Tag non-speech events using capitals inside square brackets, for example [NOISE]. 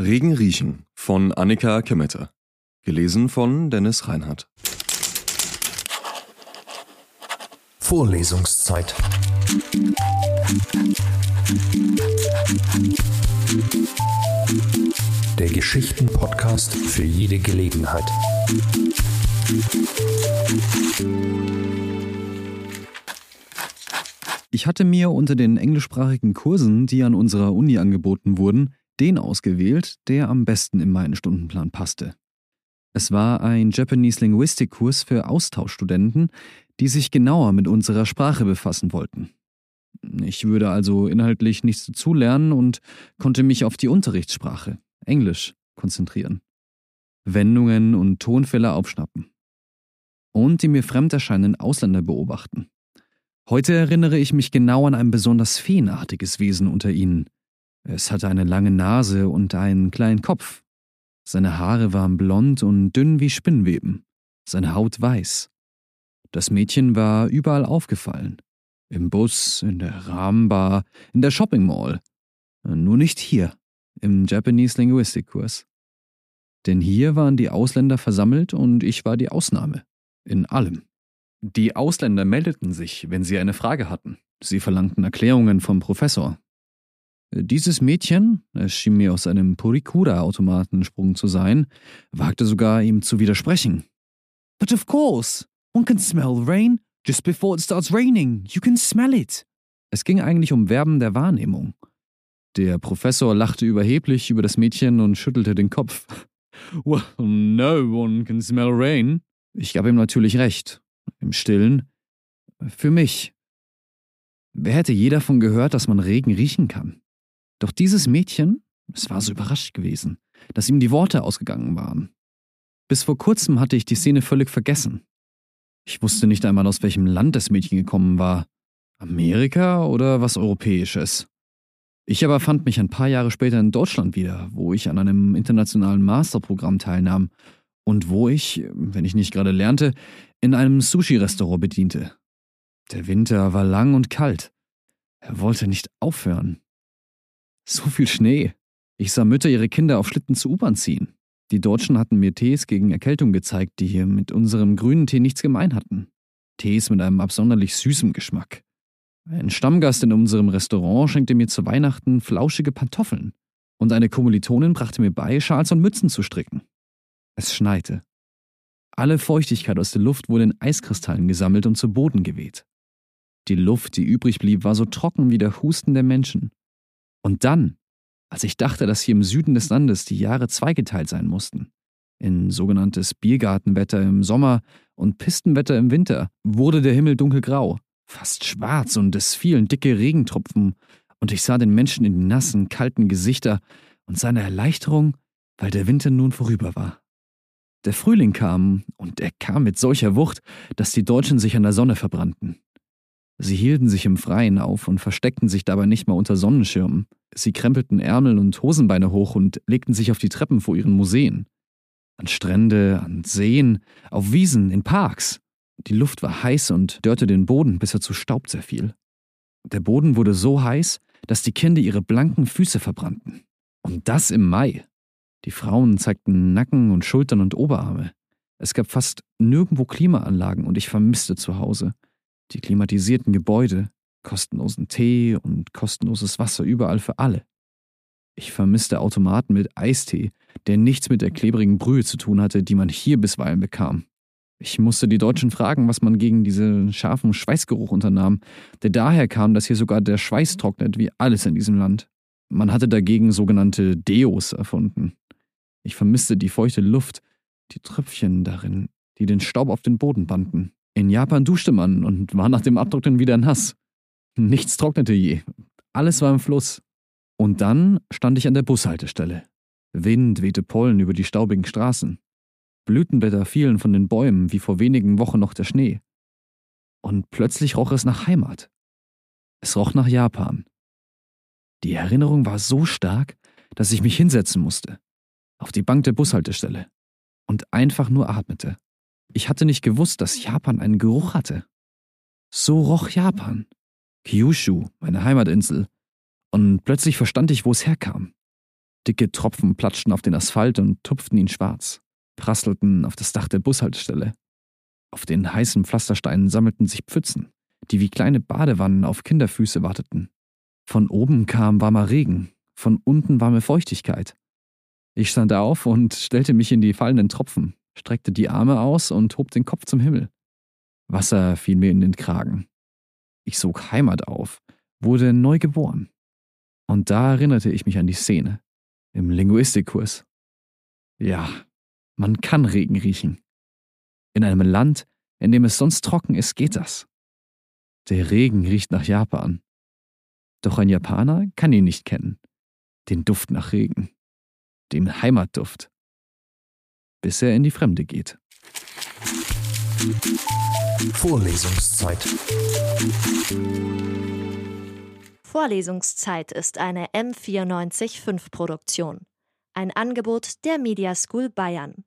Regen riechen von Annika Kemmeter. Gelesen von Dennis Reinhardt. Vorlesungszeit. Der Geschichten-Podcast für jede Gelegenheit. Ich hatte mir unter den englischsprachigen Kursen, die an unserer Uni angeboten wurden, den ausgewählt, der am besten in meinen Stundenplan passte. Es war ein Japanese Linguistic Kurs für Austauschstudenten, die sich genauer mit unserer Sprache befassen wollten. Ich würde also inhaltlich nichts dazulernen und konnte mich auf die Unterrichtssprache, Englisch, konzentrieren. Wendungen und Tonfälle aufschnappen. Und die mir fremd erscheinenden Ausländer beobachten. Heute erinnere ich mich genau an ein besonders feenartiges Wesen unter ihnen. Es hatte eine lange Nase und einen kleinen Kopf. Seine Haare waren blond und dünn wie Spinnweben, seine Haut weiß. Das Mädchen war überall aufgefallen. Im Bus, in der Rahmenbar, in der Shopping Mall. Nur nicht hier, im Japanese Linguistic Kurs. Denn hier waren die Ausländer versammelt und ich war die Ausnahme. In allem. Die Ausländer meldeten sich, wenn sie eine Frage hatten. Sie verlangten Erklärungen vom Professor. Dieses Mädchen, es schien mir aus einem Purikura-Automaten entsprungen zu sein, wagte sogar ihm zu widersprechen. But of course, one can smell rain just before it starts raining. You can smell it. Es ging eigentlich um Verben der Wahrnehmung. Der Professor lachte überheblich über das Mädchen und schüttelte den Kopf. [LAUGHS] Well, no one can smell rain. Ich gab ihm natürlich recht im Stillen, für mich. Wer hätte je davon gehört, dass man Regen riechen kann? Doch dieses Mädchen, es war so überrascht gewesen, dass ihm die Worte ausgegangen waren. Bis vor kurzem hatte ich die Szene völlig vergessen. Ich wusste nicht einmal, aus welchem Land das Mädchen gekommen war. Amerika oder was Europäisches. Ich aber fand mich ein paar Jahre später in Deutschland wieder, wo ich an einem internationalen Masterprogramm teilnahm und wo ich, wenn ich nicht gerade lernte, in einem Sushi-Restaurant bediente. Der Winter war lang und kalt. Er wollte nicht aufhören. So viel Schnee. Ich sah Mütter ihre Kinder auf Schlitten zur U-Bahn ziehen. Die Deutschen hatten mir Tees gegen Erkältung gezeigt, die hier mit unserem grünen Tee nichts gemein hatten. Tees mit einem absonderlich süßem Geschmack. Ein Stammgast in unserem Restaurant schenkte mir zu Weihnachten flauschige Pantoffeln. Und eine Kommilitonin brachte mir bei, Schals und Mützen zu stricken. Es schneite. Alle Feuchtigkeit aus der Luft wurde in Eiskristallen gesammelt und zu Boden geweht. Die Luft, die übrig blieb, war so trocken wie der Husten der Menschen. Und dann, als ich dachte, dass hier im Süden des Landes die Jahre zweigeteilt sein mussten, in sogenanntes Biergartenwetter im Sommer und Pistenwetter im Winter, wurde der Himmel dunkelgrau, fast schwarz und es fielen dicke Regentropfen, und ich sah den Menschen in die nassen, kalten Gesichter und seine Erleichterung, weil der Winter nun vorüber war. Der Frühling kam, und er kam mit solcher Wucht, dass die Deutschen sich an der Sonne verbrannten. Sie hielten sich im Freien auf und versteckten sich dabei nicht mal unter Sonnenschirmen. Sie krempelten Ärmel und Hosenbeine hoch und legten sich auf die Treppen vor ihren Museen. An Strände, an Seen, auf Wiesen, in Parks. Die Luft war heiß und dörrte den Boden, bis er zu Staub zerfiel. Der Boden wurde so heiß, dass die Kinder ihre blanken Füße verbrannten. Und das im Mai. Die Frauen zeigten Nacken und Schultern und Oberarme. Es gab fast nirgendwo Klimaanlagen und ich vermisste zu Hause. Die klimatisierten Gebäude, kostenlosen Tee und kostenloses Wasser überall für alle. Ich vermisste Automaten mit Eistee, der nichts mit der klebrigen Brühe zu tun hatte, die man hier bisweilen bekam. Ich musste die Deutschen fragen, was man gegen diesen scharfen Schweißgeruch unternahm, der daher kam, dass hier sogar der Schweiß trocknet wie alles in diesem Land. Man hatte dagegen sogenannte Deos erfunden. Ich vermisste die feuchte Luft, die Tröpfchen darin, die den Staub auf den Boden banden. In Japan duschte man und war nach dem Abtrocknen wieder nass. Nichts trocknete je. Alles war im Fluss. Und dann stand ich an der Bushaltestelle. Wind wehte Pollen über die staubigen Straßen. Blütenblätter fielen von den Bäumen wie vor wenigen Wochen noch der Schnee. Und plötzlich roch es nach Heimat. Es roch nach Japan. Die Erinnerung war so stark, dass ich mich hinsetzen musste auf die Bank der Bushaltestelle und einfach nur atmete. Ich hatte nicht gewusst, dass Japan einen Geruch hatte. So roch Japan. Kyushu, meine Heimatinsel. Und plötzlich verstand ich, wo es herkam. Dicke Tropfen platschten auf den Asphalt und tupften ihn schwarz, prasselten auf das Dach der Bushaltestelle. Auf den heißen Pflastersteinen sammelten sich Pfützen, die wie kleine Badewannen auf Kinderfüße warteten. Von oben kam warmer Regen, von unten warme Feuchtigkeit. Ich stand auf und stellte mich in die fallenden Tropfen, streckte die Arme aus und hob den Kopf zum Himmel. Wasser fiel mir in den Kragen. Ich sog Heimat auf, wurde neu geboren. Und da erinnerte ich mich an die Szene im Linguistikkurs. Ja, man kann Regen riechen. In einem Land, in dem es sonst trocken ist, geht das. Der Regen riecht nach Japan. Doch ein Japaner kann ihn nicht kennen. Den Duft nach Regen. Den Heimatduft. Bis er in die Fremde geht. Vorlesungszeit. Vorlesungszeit ist eine M945 Produktion. Ein Angebot der Media School Bayern.